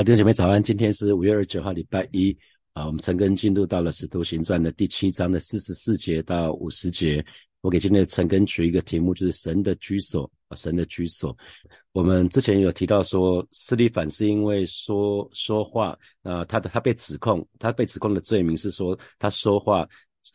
好，弟兄姐妹早安，今天是五月二十九号，礼拜一啊，我们陈根进入到了《使徒行传》的第七章的四十四节到五十节。我给今天的陈根取一个题目，就是神的居所啊，神的居所。我们之前有提到说，斯利凡是因为说说话啊，他的他被指控，他被指控的罪名是说他说话。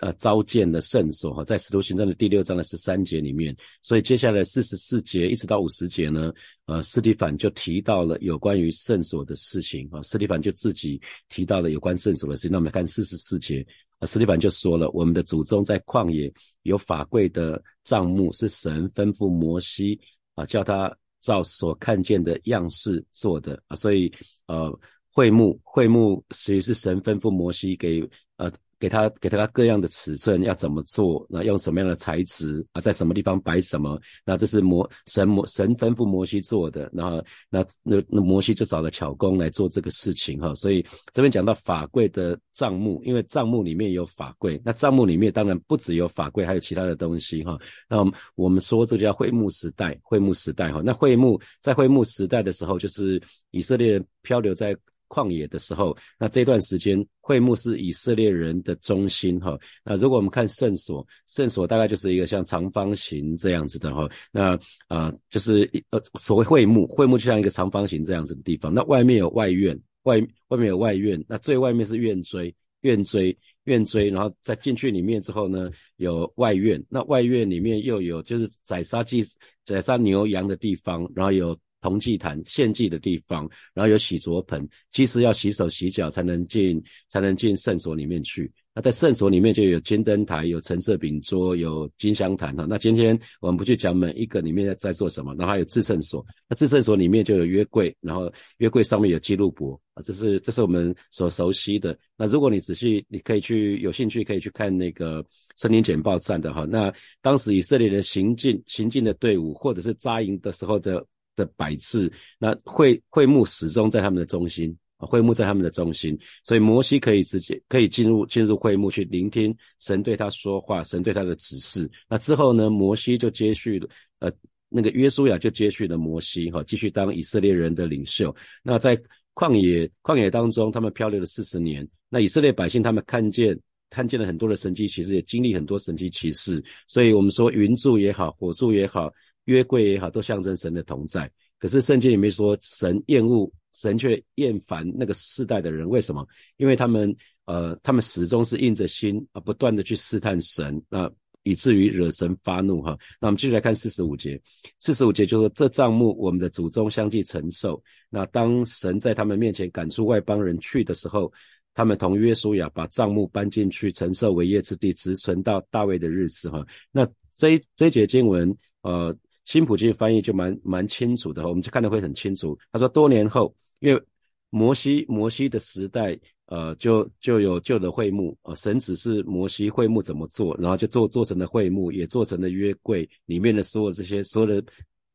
呃，召见的圣所哈，在使徒行传的第六章的十三节里面，所以接下来四十四节一直到五十节呢，呃，斯蒂凡就提到了有关于圣所的事情啊，斯蒂凡就自己提到了有关圣所的事情。那我们来看四十四节啊，斯蒂凡就说了，我们的祖宗在旷野有法柜的帐幕，是神吩咐摩西啊，叫他照所看见的样式做的啊，所以呃，会幕会幕其实是神吩咐摩西给呃。给他给他各样的尺寸要怎么做？那用什么样的材质啊？在什么地方摆什么？那这是摩神摩神吩咐摩西做的。然后那那那摩西就找了巧工来做这个事情哈。所以这边讲到法柜的账目，因为账目里面有法柜，那账目里面当然不只有法柜，还有其他的东西哈。那我们说这叫会幕时代，会幕时代哈。那会幕在会幕时代的时候，就是以色列漂流在。旷野的时候，那这段时间会幕是以色列人的中心哈。那如果我们看圣所，圣所大概就是一个像长方形这样子的哈。那啊，就是呃所谓会幕，会幕就像一个长方形这样子的地方。那外面有外院，外外面有外院，那最外面是院锥，院锥，院锥，然后再进去里面之后呢，有外院。那外院里面又有就是宰杀祭、宰杀牛羊的地方，然后有。铜祭坛献祭的地方，然后有洗濯盆，祭司要洗手洗脚才能进，才能进圣所里面去。那在圣所里面就有金灯台，有橙色饼桌，有金香坛哈。那今天我们不去讲每一个里面在做什么，然后还有至圣所。那至圣所里面就有约柜，然后约柜上面有记录簿啊，这是这是我们所熟悉的。那如果你仔细，你可以去有兴趣可以去看那个森林简报站的哈。那当时以色列人行进行进的队伍，或者是扎营的时候的。的摆次，那会会幕始终在他们的中心啊，会幕在他们的中心，所以摩西可以直接可以进入进入会幕去聆听神对他说话，神对他的指示。那之后呢，摩西就接续了，呃，那个约书亚就接续了摩西哈，继续当以色列人的领袖。那在旷野旷野当中，他们漂流了四十年，那以色列百姓他们看见看见了很多的神迹其实也经历很多神迹奇事。所以我们说云柱也好，火柱也好。约柜也好，都象征神的同在。可是圣经里面说，神厌恶，神却厌烦那个世代的人。为什么？因为他们，呃，他们始终是硬着心啊，不断的去试探神，那以至于惹神发怒哈。那我们继续来看四十五节，四十五节就说：这账目我们的祖宗相继承受。那当神在他们面前赶出外邦人去的时候，他们同约书亚把账目搬进去承受为业之地，直存到大卫的日子哈。那这这节经文，呃。新普京翻译就蛮蛮清楚的，我们就看得会很清楚。他说多年后，因为摩西摩西的时代，呃，就就有旧的会幕，呃，神指示摩西会幕怎么做，然后就做做成了会幕，也做成了约柜里面的所有这些所有的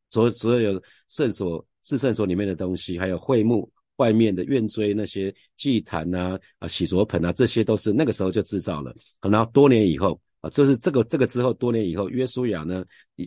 所所有圣所至圣所里面的东西，还有会幕外面的院锥那些祭坛啊啊洗濯盆啊，这些都是那个时候就制造了。然后多年以后。啊，就是这个这个之后多年以后，约书亚呢，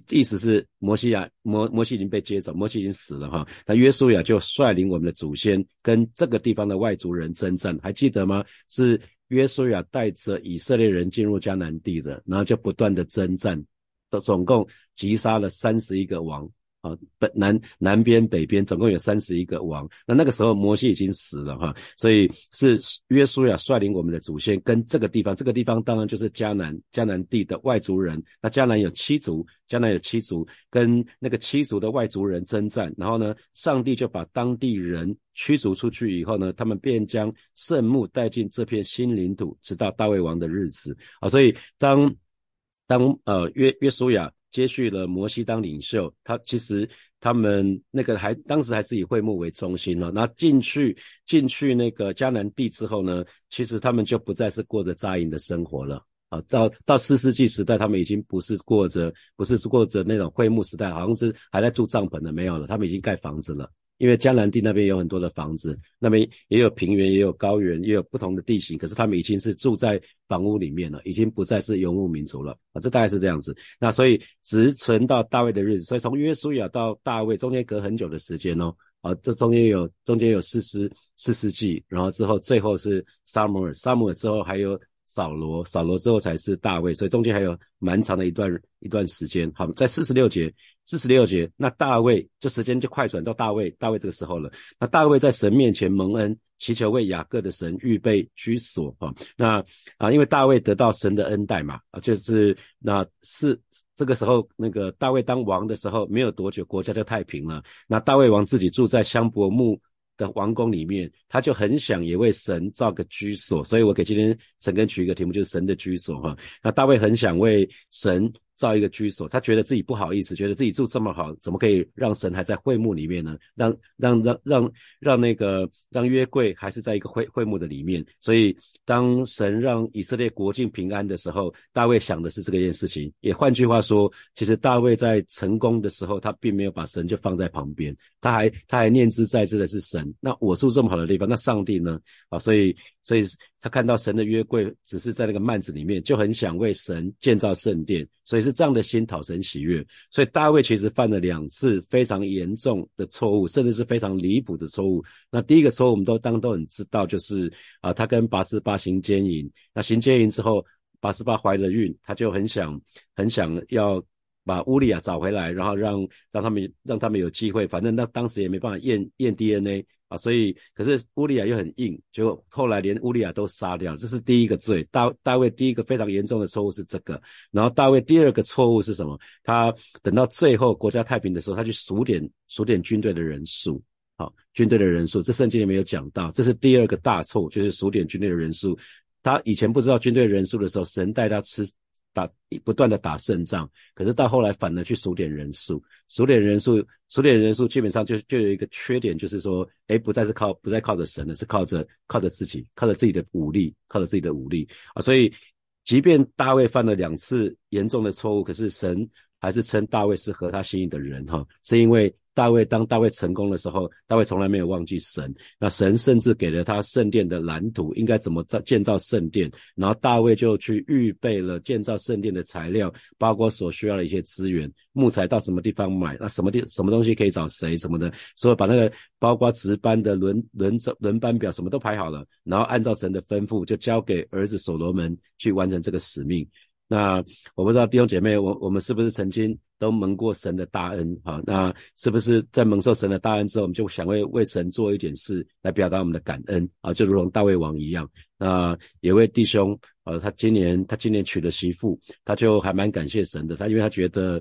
意思是摩西亚摩摩西已经被接走，摩西已经死了哈。那约书亚就率领我们的祖先跟这个地方的外族人征战，还记得吗？是约书亚带着以色列人进入迦南地的，然后就不断的征战，总总共击杀了三十一个王。啊，北南南边北边总共有三十一个王，那那个时候摩西已经死了哈，所以是约书亚率领我们的祖先跟这个地方，这个地方当然就是迦南迦南地的外族人，那迦南有七族，迦南有七族，跟那个七族的外族人征战，然后呢，上帝就把当地人驱逐出去以后呢，他们便将圣墓带进这片新领土，直到大卫王的日子。啊，所以当当呃约约书亚。接续了摩西当领袖，他其实他们那个还当时还是以会幕为中心了。那进去进去那个迦南地之后呢，其实他们就不再是过着扎营的生活了啊。到到四世纪时代，他们已经不是过着不是过着那种会幕时代，好像是还在住帐篷的没有了，他们已经盖房子了。因为江南地那边有很多的房子，那边也有平原，也有高原，也有不同的地形。可是他们已经是住在房屋里面了，已经不再是游牧民族了啊！这大概是这样子。那所以直存到大卫的日子，所以从约书亚到大卫中间隔很久的时间哦，啊，这中间有中间有四世四世纪，然后之后最后是撒母耳，撒母耳之后还有扫罗，扫罗之后才是大卫，所以中间还有蛮长的一段一段时间。好，在四十六节。四十六节，那大卫就时间就快转到大卫，大卫这个时候了。那大卫在神面前蒙恩，祈求为雅各的神预备居所啊。那啊，因为大卫得到神的恩待嘛啊，就是那是这个时候那个大卫当王的时候，没有多久国家就太平了。那大卫王自己住在香柏木的王宫里面，他就很想也为神造个居所，所以我给今天陈根取一个题目，就是神的居所哈。那大卫很想为神。造一个居所，他觉得自己不好意思，觉得自己住这么好，怎么可以让神还在会幕里面呢？让让让让让那个让约柜还是在一个会会幕的里面。所以当神让以色列国境平安的时候，大卫想的是这个件事情。也换句话说，其实大卫在成功的时候，他并没有把神就放在旁边，他还他还念之在之的是神。那我住这么好的地方，那上帝呢？啊，所以。所以他看到神的约柜只是在那个幔子里面，就很想为神建造圣殿，所以是这样的心讨神喜悦。所以大卫其实犯了两次非常严重的错误，甚至是非常离谱的错误。那第一个错误我们都当都很知道，就是啊，他跟拔示巴行奸淫。那行奸淫之后，拔示巴怀了孕，他就很想很想要把乌利亚找回来，然后让让他们让他们有机会。反正那当时也没办法验验 DNA。啊，所以可是乌利亚又很硬，就后来连乌利亚都杀掉，这是第一个罪。大大卫第一个非常严重的错误是这个，然后大卫第二个错误是什么？他等到最后国家太平的时候，他去数点数点军队的人数，好，军队的人数，这圣经里面有讲到，这是第二个大错误，就是数点军队的人数。他以前不知道军队人数的时候，神带他吃。打不断的打胜仗，可是到后来反而去数点人数，数点人数，数点人数，基本上就就有一个缺点，就是说，哎，不再是靠不再靠着神了，是靠着靠着自己，靠着自己的武力，靠着自己的武力啊。所以，即便大卫犯了两次严重的错误，可是神还是称大卫是合他心意的人哈，是因为。大卫当大卫成功的时候，大卫从来没有忘记神。那神甚至给了他圣殿的蓝图，应该怎么造建造圣殿。然后大卫就去预备了建造圣殿的材料，包括所需要的一些资源，木材到什么地方买，那什么地什么东西可以找谁什么的，所以把那个包括值班的轮轮轮班表什么都排好了，然后按照神的吩咐，就交给儿子所罗门去完成这个使命。那我不知道弟兄姐妹，我我们是不是曾经都蒙过神的大恩？好，那是不是在蒙受神的大恩之后，我们就想为为神做一点事来表达我们的感恩啊？就如同大卫王一样。那有位弟兄，呃，他今年他今年娶了媳妇，他就还蛮感谢神的。他因为他觉得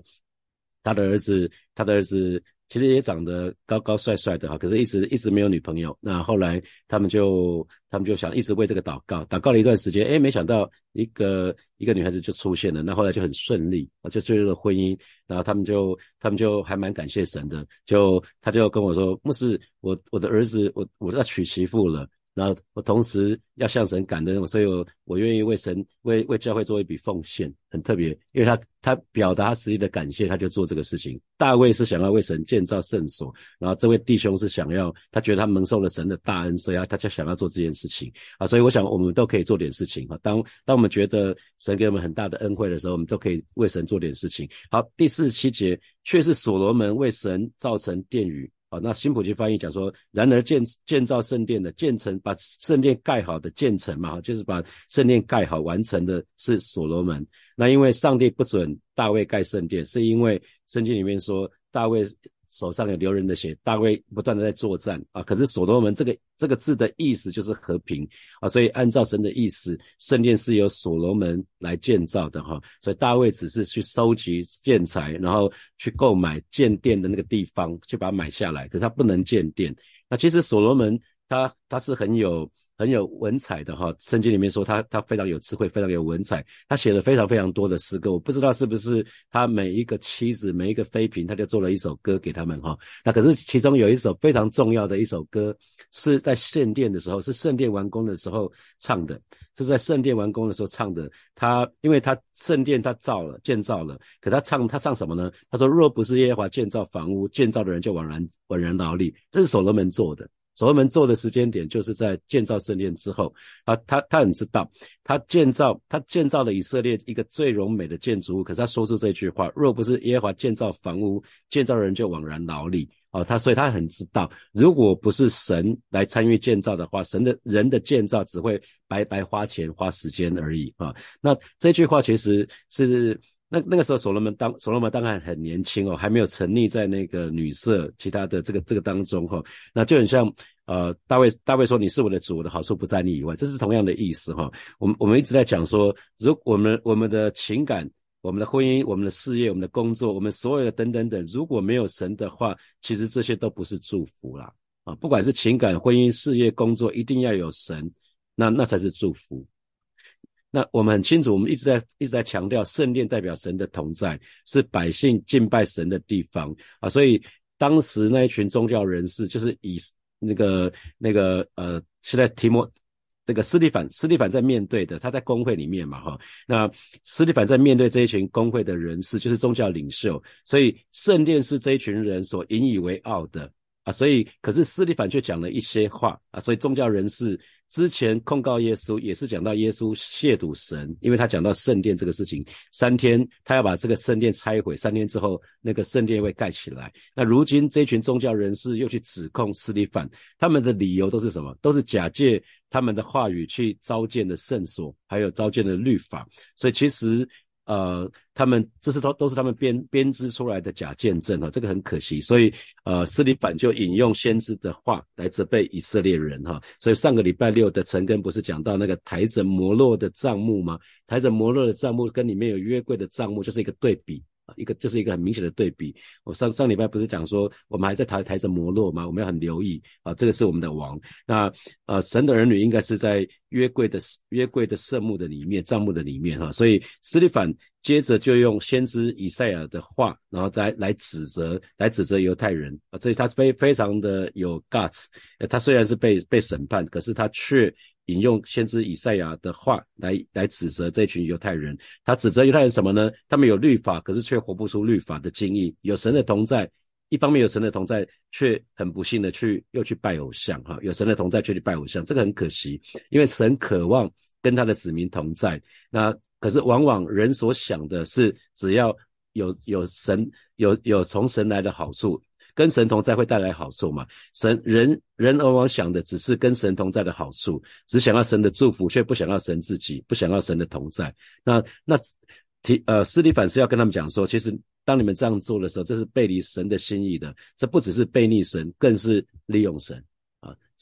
他的儿子，他的儿子。其实也长得高高帅帅的哈，可是一直一直没有女朋友。那后来他们就他们就想一直为这个祷告，祷告了一段时间，哎，没想到一个一个女孩子就出现了。那后来就很顺利，就进入了婚姻。然后他们就他们就还蛮感谢神的，就他就跟我说，牧师，我我的儿子，我我要娶媳妇了。然后我同时要向神感恩，所以我我愿意为神为为教会做一笔奉献，很特别，因为他他表达他实际的感谢，他就做这个事情。大卫是想要为神建造圣所，然后这位弟兄是想要他觉得他蒙受了神的大恩，所以他就想要做这件事情啊。所以我想我们都可以做点事情啊。当当我们觉得神给我们很大的恩惠的时候，我们都可以为神做点事情。好，第四十七节却是所罗门为神造成殿宇。好，那新普及翻译讲说，然而建建造圣殿的建成，把圣殿盖好的建成嘛，就是把圣殿盖好完成的是所罗门。那因为上帝不准大卫盖圣殿，是因为圣经里面说大卫。手上有流人的血，大卫不断的在作战啊。可是所罗门这个这个字的意思就是和平啊，所以按照神的意思，圣殿是由所罗门来建造的哈。所以大卫只是去收集建材，然后去购买建殿的那个地方，去把它买下来。可是他不能建殿。那其实所罗门他他是很有。很有文采的哈，圣经里面说他他非常有智慧，非常有文采，他写了非常非常多的诗歌。我不知道是不是他每一个妻子每一个妃嫔，他就做了一首歌给他们哈。那可是其中有一首非常重要的一首歌，是在圣殿的时候，是圣殿完工的时候唱的，是在圣殿完工的时候唱的。他因为他圣殿他造了建造了，可他唱他唱什么呢？他说若不是耶和华建造房屋，建造的人就枉然枉然劳力。这是所罗门做的。所罗门做的时间点就是在建造圣殿之后，啊，他他很知道，他建造他建造了以色列一个最柔美的建筑物，可是他说出这句话：若不是耶和华建造房屋，建造人就枉然劳力。啊，他所以他很知道，如果不是神来参与建造的话，神的人的建造只会白白花钱花时间而已啊。那这句话其实是那那个时候所罗门当所罗门当然很年轻哦，还没有沉溺在那个女色其他的这个这个当中哈。那就很像呃大卫大卫说你是我的主，我的好处不在你以外，这是同样的意思哈。我们我们一直在讲说，如我们我们的情感。我们的婚姻、我们的事业、我们的工作、我们所有的等等等，如果没有神的话，其实这些都不是祝福啦。啊！不管是情感、婚姻、事业、工作，一定要有神，那那才是祝福。那我们很清楚，我们一直在一直在强调，圣殿代表神的同在，是百姓敬拜神的地方啊。所以当时那一群宗教人士，就是以那个那个呃，现在提摩。这个斯蒂凡，斯蒂凡在面对的，他在工会里面嘛，哈，那斯蒂凡在面对这一群工会的人士，就是宗教领袖，所以圣殿是这一群人所引以为傲的啊，所以可是斯蒂凡却讲了一些话啊，所以宗教人士。之前控告耶稣也是讲到耶稣亵渎神，因为他讲到圣殿这个事情，三天他要把这个圣殿拆毁，三天之后那个圣殿会盖起来。那如今这群宗教人士又去指控斯蒂凡，他们的理由都是什么？都是假借他们的话语去召见的圣所，还有召见的律法。所以其实。呃，他们这是都都是他们编编织出来的假见证哈，这个很可惜。所以呃，斯里反就引用先知的话来责备以色列人哈。所以上个礼拜六的陈根不是讲到那个台着摩洛的帐目吗？台着摩洛的帐目跟里面有约柜的帐目就是一个对比。一个就是一个很明显的对比。我上上礼拜不是讲说，我们还在抬抬着摩洛吗？我们要很留意啊，这个是我们的王。那呃，神的儿女应该是在约柜的约柜的圣幕的里面、帐幕的里面哈。所以斯利凡接着就用先知以赛亚的话，然后再来指责，来指责犹太人啊。所以他非非常的有 guts。他虽然是被被审判，可是他却。引用先知以赛亚的话来来指责这群犹太人，他指责犹太人什么呢？他们有律法，可是却活不出律法的精义；有神的同在，一方面有神的同在，却很不幸的去又去拜偶像，哈，有神的同在却去拜偶像，这个很可惜，因为神渴望跟他的子民同在，那可是往往人所想的是，只要有有神有有从神来的好处。跟神同在会带来好处嘛？神人人往往想的只是跟神同在的好处，只想要神的祝福，却不想要神自己，不想要神的同在。那那提呃，斯蒂凡是要跟他们讲说，其实当你们这样做的时候，这是背离神的心意的，这不只是背逆神，更是利用神。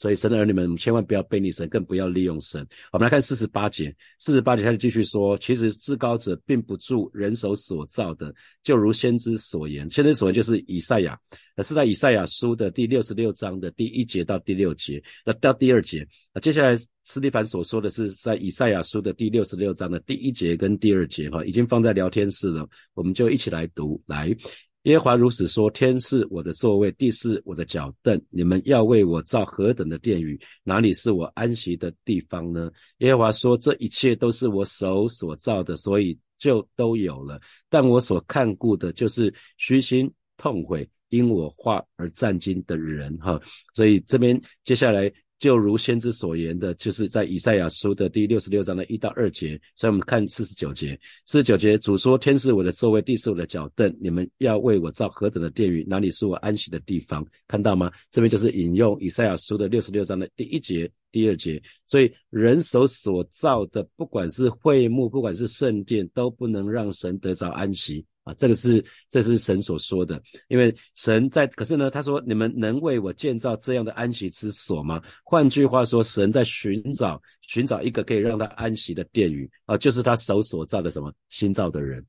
所以神的儿女们千万不要背逆神，更不要利用神。我们来看四十八节，四十八节他就继续说，其实至高者并不住人手所造的，就如先知所言，先知所言就是以赛亚，是在以赛亚书的第六十六章的第一节到第六节，那到第二节，那接下来斯蒂凡所说的是在以赛亚书的第六十六章的第一节跟第二节，哈，已经放在聊天室了，我们就一起来读。来。耶和华如此说：天是我的座位，地是我的脚凳。你们要为我造何等的殿宇？哪里是我安息的地方呢？耶和华说：这一切都是我手所造的，所以就都有了。但我所看顾的，就是虚心痛悔，因我话而战惊的人。哈，所以这边接下来。就如先知所言的，就是在以赛亚书的第六十六章的一到二节。所以我们看四十九节，四十九节主说：“天是我的座位，地是我的脚凳。你们要为我造何等的殿宇？哪里是我安息的地方？”看到吗？这边就是引用以赛亚书的六十六章的第一节、第二节。所以人手所造的，不管是会幕，不管是圣殿，都不能让神得着安息。啊，这个是这是神所说的，因为神在，可是呢，他说你们能为我建造这样的安息之所吗？换句话说，神在寻找寻找一个可以让他安息的殿宇啊，就是他手所造的什么新造的人。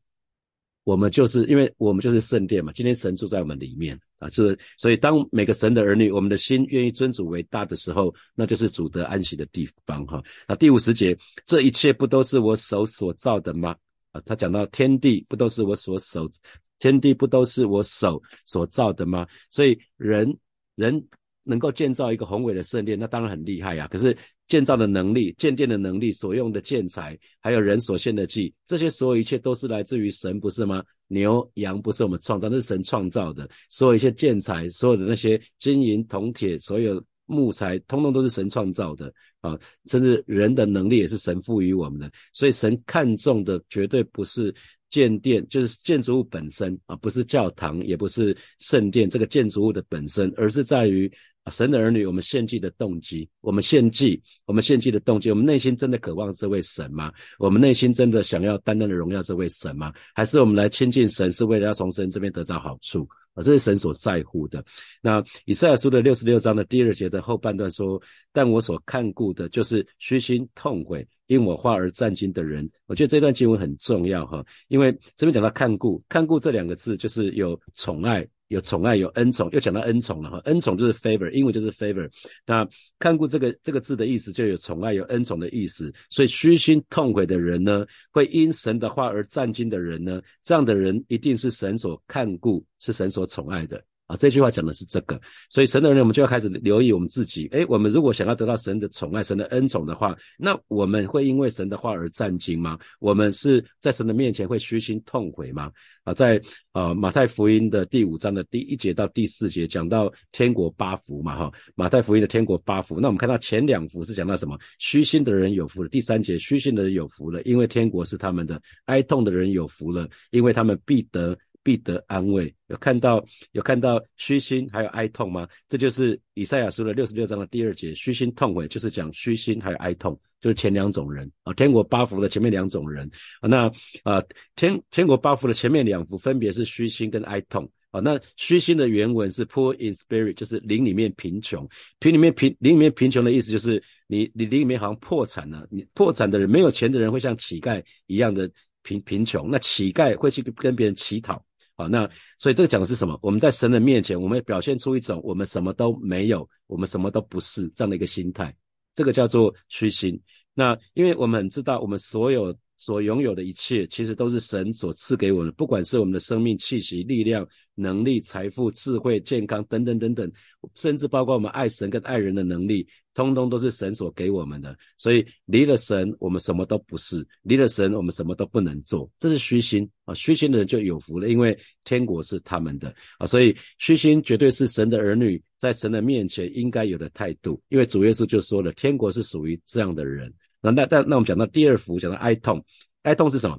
我们就是因为我们就是圣殿嘛，今天神住在我们里面啊，是所以当每个神的儿女，我们的心愿意尊主为大的时候，那就是主得安息的地方哈。那第五十节，这一切不都是我手所造的吗？啊，他讲到天地不都是我所手，天地不都是我手所造的吗？所以人人能够建造一个宏伟的圣殿，那当然很厉害呀。可是建造的能力、建殿的能力、所用的建材，还有人所献的祭，这些所有一切都是来自于神，不是吗？牛羊不是我们创造，那是神创造的。所有一些建材，所有的那些金银铜铁，所有木材，通通都是神创造的。啊，甚至人的能力也是神赋予我们的，所以神看重的绝对不是建殿，就是建筑物本身啊，不是教堂，也不是圣殿这个建筑物的本身，而是在于。神的儿女，我们献祭的动机，我们献祭，我们献祭的动机，我们内心真的渴望这位神吗？我们内心真的想要单单的荣耀这位神吗？还是我们来亲近神是为了要从神这边得到好处？啊，这是神所在乎的。那以赛亚书的六十六章的第二节的后半段说：“但我所看顾的，就是虚心痛悔，因我话而战惊的人。”我觉得这段经文很重要哈，因为这边讲到看顾，看顾这两个字就是有宠爱。有宠爱，有恩宠，又讲到恩宠了哈。恩宠就是 favor，英文就是 favor。那看过这个这个字的意思，就有宠爱，有恩宠的意思。所以虚心痛悔的人呢，会因神的话而战惊的人呢，这样的人一定是神所看顾，是神所宠爱的。这句话讲的是这个，所以神的人，我们就要开始留意我们自己。诶，我们如果想要得到神的宠爱、神的恩宠的话，那我们会因为神的话而战惊吗？我们是在神的面前会虚心痛悔吗？啊，在啊马太福音的第五章的第一节到第四节讲到天国八福嘛，哈，马太福音的天国八福。那我们看到前两福是讲到什么？虚心的人有福了。第三节，虚心的人有福了，因为天国是他们的；哀痛的人有福了，因为他们必得。必得安慰。有看到有看到虚心还有哀痛吗？这就是以赛亚书的六十六章的第二节，虚心痛悔就是讲虚心还有哀痛，就是前两种人啊。天国八福的前面两种人啊，那啊天天国八福的前面两幅分别是虚心跟哀痛啊。那虚心的原文是 poor in spirit，就是灵里面贫穷，灵里面贫灵里面贫穷的意思就是你你灵里面好像破产了，你破产的人没有钱的人会像乞丐一样的贫贫穷，那乞丐会去跟别人乞讨。好，那所以这个讲的是什么？我们在神的面前，我们表现出一种我们什么都没有，我们什么都不是这样的一个心态，这个叫做虚心。那因为我们很知道，我们所有所拥有的一切，其实都是神所赐给我们的，不管是我们的生命气息、力量、能力、财富、智慧、健康等等等等，甚至包括我们爱神跟爱人的能力。通通都是神所给我们的，所以离了神，我们什么都不是；离了神，我们什么都不能做。这是虚心啊！虚心的人就有福了，因为天国是他们的啊！所以虚心绝对是神的儿女在神的面前应该有的态度。因为主耶稣就说了，天国是属于这样的人。那那那那我们讲到第二福，讲到哀痛，哀痛是什么？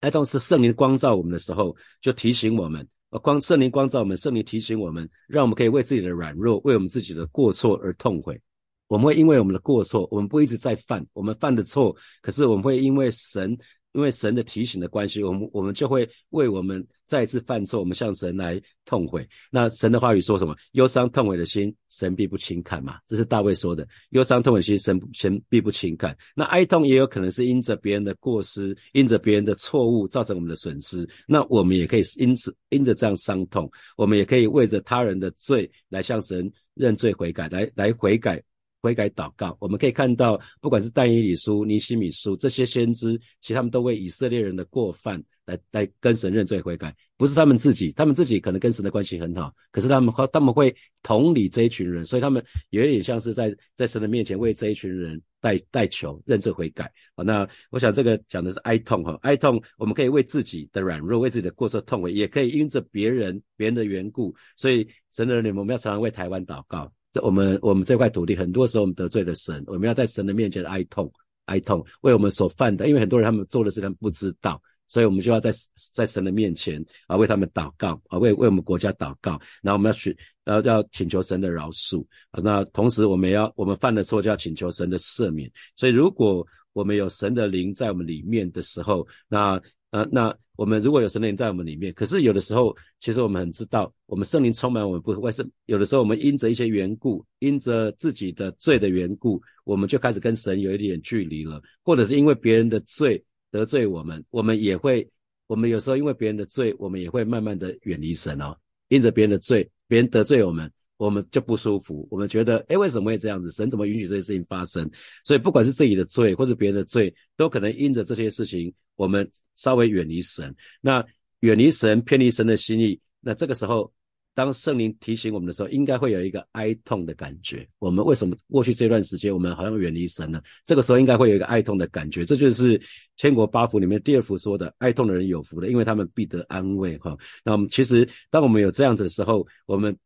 哀痛是圣灵光照我们的时候，就提醒我们，啊光圣灵光照我们，圣灵提醒我们，让我们可以为自己的软弱，为我们自己的过错而痛悔。我们会因为我们的过错，我们不一直在犯，我们犯的错，可是我们会因为神，因为神的提醒的关系，我们我们就会为我们再一次犯错，我们向神来痛悔。那神的话语说什么？忧伤痛悔的心，神必不轻看嘛。这是大卫说的。忧伤痛悔心，神神必不轻看。那哀痛也有可能是因着别人的过失，因着别人的错误造成我们的损失。那我们也可以因此因着这样伤痛，我们也可以为着他人的罪来向神认罪悔改，来来悔改。悔改祷告，我们可以看到，不管是但以理书、尼西米书这些先知，其实他们都为以色列人的过犯来来跟神认罪悔改，不是他们自己，他们自己可能跟神的关系很好，可是他们他们会同理这一群人，所以他们有一点像是在在神的面前为这一群人代代求认罪悔改。好，那我想这个讲的是哀痛哈，哀痛我们可以为自己的软弱、为自己的过错痛悔，也可以因着别人别人的缘故，所以神的儿女，我们要常常为台湾祷告。这我们我们这块土地，很多时候我们得罪了神，我们要在神的面前哀痛哀痛，为我们所犯的，因为很多人他们做的事他们不知道，所以我们就要在在神的面前啊为他们祷告啊为为我们国家祷告，然后我们要去要要请求神的饶恕啊，那同时我们要我们犯的错就要请求神的赦免，所以如果我们有神的灵在我们里面的时候，那呃那。我们如果有神灵在我们里面，可是有的时候，其实我们很知道，我们圣灵充满我们不会是有的时候，我们因着一些缘故，因着自己的罪的缘故，我们就开始跟神有一点距离了，或者是因为别人的罪得罪我们，我们也会，我们有时候因为别人的罪，我们也会慢慢的远离神哦，因着别人的罪，别人得罪我们。我们就不舒服，我们觉得，哎，为什么会这样子？神怎么允许这些事情发生？所以，不管是自己的罪，或是别人的罪，都可能因着这些事情，我们稍微远离神。那远离神，偏离神的心意，那这个时候，当圣灵提醒我们的时候，应该会有一个哀痛的感觉。我们为什么过去这段时间，我们好像远离神呢？这个时候应该会有一个哀痛的感觉。这就是天国八福里面第二福说的：哀痛的人有福了，因为他们必得安慰。哈，那我们其实，当我们有这样子的时候，我们。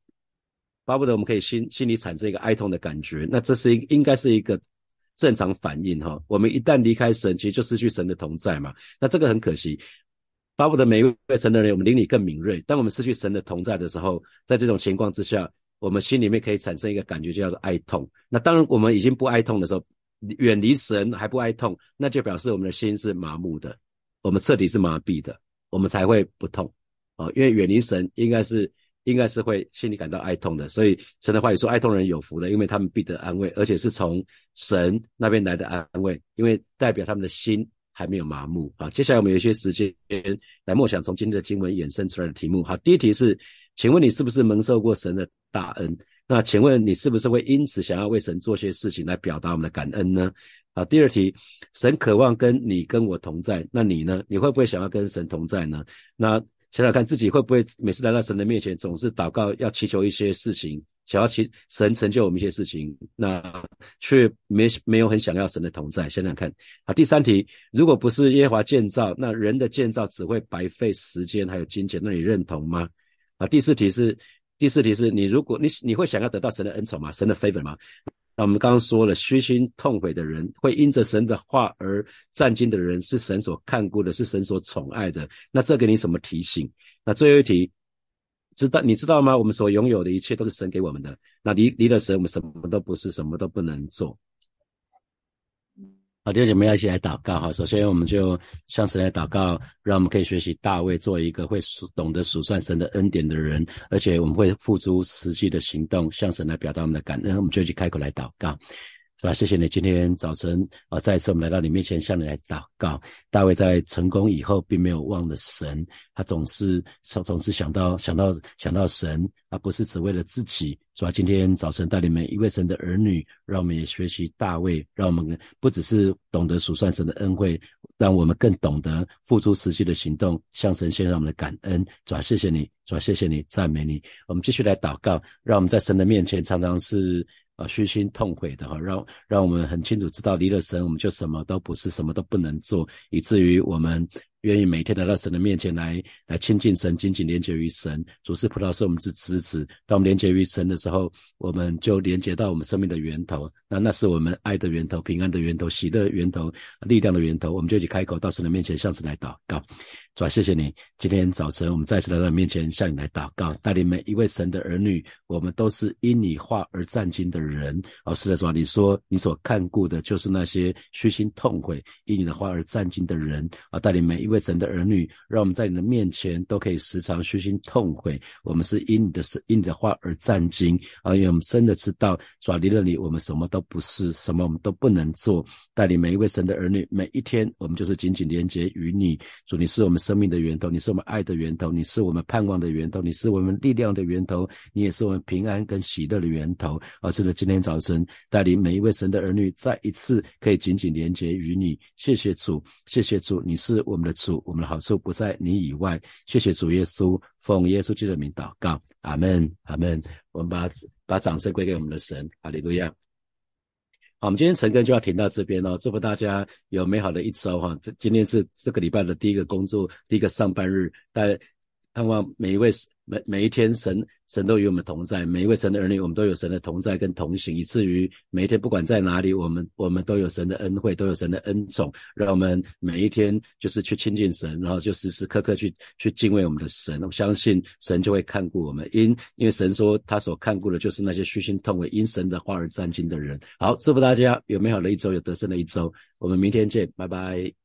巴不得我们可以心心里产生一个哀痛的感觉，那这是一应该是一个正常反应哈。我们一旦离开神，其实就失去神的同在嘛。那这个很可惜。巴不得每一位神的人，我们灵里更敏锐。当我们失去神的同在的时候，在这种情况之下，我们心里面可以产生一个感觉，就叫做哀痛。那当然，我们已经不哀痛的时候，远离神还不哀痛，那就表示我们的心是麻木的，我们彻底是麻痹的，我们才会不痛啊。因为远离神，应该是应该是会心里感到哀痛的。所以神的话语说，哀痛人有福的，因为他们必得安慰，而且是从神那边来的安慰，因为代表他们的心。还没有麻木啊！接下来我们有一些时间来默想从今天的经文衍生出来的题目。好，第一题是，请问你是不是蒙受过神的大恩？那请问你是不是会因此想要为神做些事情来表达我们的感恩呢？好，第二题，神渴望跟你跟我同在，那你呢？你会不会想要跟神同在呢？那想想看自己会不会每次来到神的面前，总是祷告要祈求一些事情？想要祈神成就我们一些事情，那却没没有很想要神的同在。想想看，啊，第三题，如果不是耶华建造，那人的建造只会白费时间还有金钱，那你认同吗？啊，第四题是第四题是你如果你你会想要得到神的恩宠吗？神的 favor 吗？那我们刚刚说了，虚心痛悔的人，会因着神的话而战兢的人，是神所看顾的，是神所宠爱的。那这给你什么提醒？那最后一题。知道你知道吗？我们所拥有的一切都是神给我们的。那离离了神，我们什么都不是，什么都不能做。好，弟兄姐妹要一起来祷告哈。首先，我们就向神来祷告，让我们可以学习大卫做一个会数懂得数算神的恩典的人，而且我们会付诸实际的行动，向神来表达我们的感恩。我们就一起开口来祷告。是吧？谢谢你今天早晨啊，再一次我们来到你面前，向你来祷告。大卫在成功以后，并没有忘了神，他总是总总是想到想到想到神，而不是只为了自己。主要今天早晨带领每一位神的儿女，让我们也学习大卫，让我们不只是懂得数算神的恩惠，让我们更懂得付出实际的行动，向神献上我们的感恩。主要谢谢你，主要谢谢你，赞美你。我们继续来祷告，让我们在神的面前常常是。啊，虚心痛悔的哈，让让我们很清楚知道，离了神，我们就什么都不是，什么都不能做，以至于我们。愿意每天来到神的面前来来亲近神，紧紧连接于神。主是葡萄是，我们是枝子。当我们连接于神的时候，我们就连接到我们生命的源头。那那是我们爱的源头、平安的源头、喜乐的源头、力量的源头。我们就一起开口到神的面前，向神来祷告。主啊，谢谢你，今天早晨我们再次来到你面前，向你来祷告，带领每一位神的儿女。我们都是因你话而战惊的人。哦，是的，主啊，你说你所看顾的就是那些虚心痛悔、因你的话而战惊的人。啊，带领每一位。为神的儿女，让我们在你的面前都可以时常虚心痛悔。我们是因你的是因你的话而战惊啊！因为我们真的知道，抓离了你，我们什么都不是，什么我们都不能做。带领每一位神的儿女，每一天我们就是紧紧连接于你。主，你是我们生命的源头，你是我们爱的源头，你是我们盼望的源头，你是我们力量的源头，你也是我们平安跟喜乐的源头。而是的，今天早晨带领每一位神的儿女，再一次可以紧紧连接于你。谢谢主，谢谢主，你是我们的。主，我们的好处不在你以外。谢谢主耶稣，奉耶稣基督的名祷告，阿门，阿门。我们把把掌声归给我们的神，哈利路亚。好，我们今天晨更就要停到这边哦。祝福大家有美好的一周哈。这今天是这个礼拜的第一个工作，第一个上班日，但盼望每一位每每一天神。神都与我们同在，每一位神的儿女，我们都有神的同在跟同行，以至于每一天不管在哪里，我们我们都有神的恩惠，都有神的恩宠，让我们每一天就是去亲近神，然后就时时刻刻去去敬畏我们的神。我相信神就会看顾我们，因因为神说他所看顾的就是那些虚心痛悔、因神的话而战兢的人。好，祝福大家有美好的一周，有得胜的一周。我们明天见，拜拜。